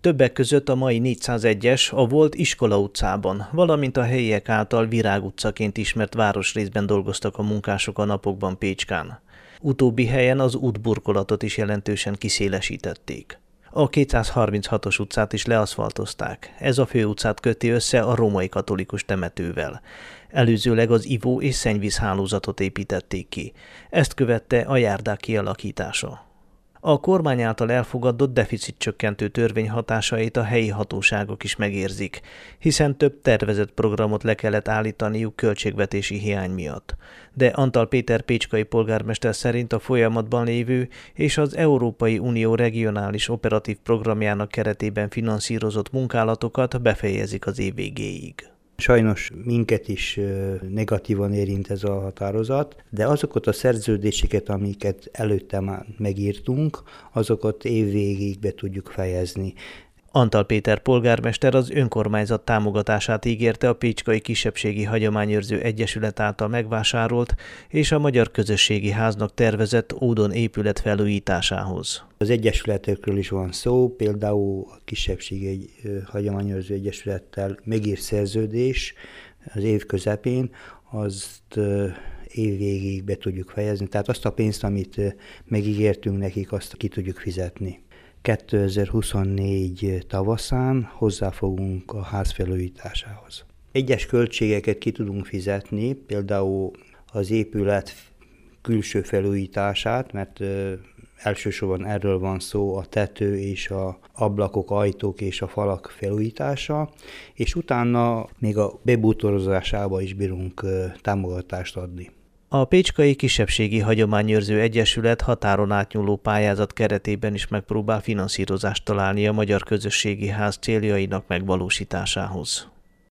Többek között a mai 401-es a volt Iskola utcában, valamint a helyiek által Virág utcaként ismert városrészben dolgoztak a munkások a napokban Pécskán. Utóbbi helyen az útburkolatot is jelentősen kiszélesítették. A 236-os utcát is leaszfaltozták. Ez a főutcát köti össze a római katolikus temetővel. Előzőleg az ivó- és szennyvíz hálózatot építették ki. Ezt követte a járdák kialakítása. A kormány által elfogadott deficitcsökkentő törvény hatásait a helyi hatóságok is megérzik, hiszen több tervezett programot le kellett állítaniuk költségvetési hiány miatt. De Antal Péter Pécskai polgármester szerint a folyamatban lévő és az Európai Unió regionális operatív programjának keretében finanszírozott munkálatokat befejezik az év végéig. Sajnos minket is negatívan érint ez a határozat, de azokat a szerződéseket, amiket előtte már megírtunk, azokat évvégig be tudjuk fejezni. Antal Péter polgármester az önkormányzat támogatását ígérte a Pécskai Kisebbségi Hagyományőrző Egyesület által megvásárolt és a Magyar Közösségi Háznak tervezett Ódon épület felújításához. Az egyesületekről is van szó, például a Kisebbségi Hagyományőrző Egyesülettel megírt szerződés az év közepén, azt év végéig be tudjuk fejezni, tehát azt a pénzt, amit megígértünk nekik, azt ki tudjuk fizetni. 2024 tavaszán hozzáfogunk a ház felújításához. Egyes költségeket ki tudunk fizetni, például az épület külső felújítását, mert elsősorban erről van szó, a tető és a ablakok, ajtók és a falak felújítása, és utána még a bebútorozásába is bírunk támogatást adni. A Pécskai Kisebbségi Hagyományőrző Egyesület határon átnyúló pályázat keretében is megpróbál finanszírozást találni a Magyar Közösségi Ház céljainak megvalósításához.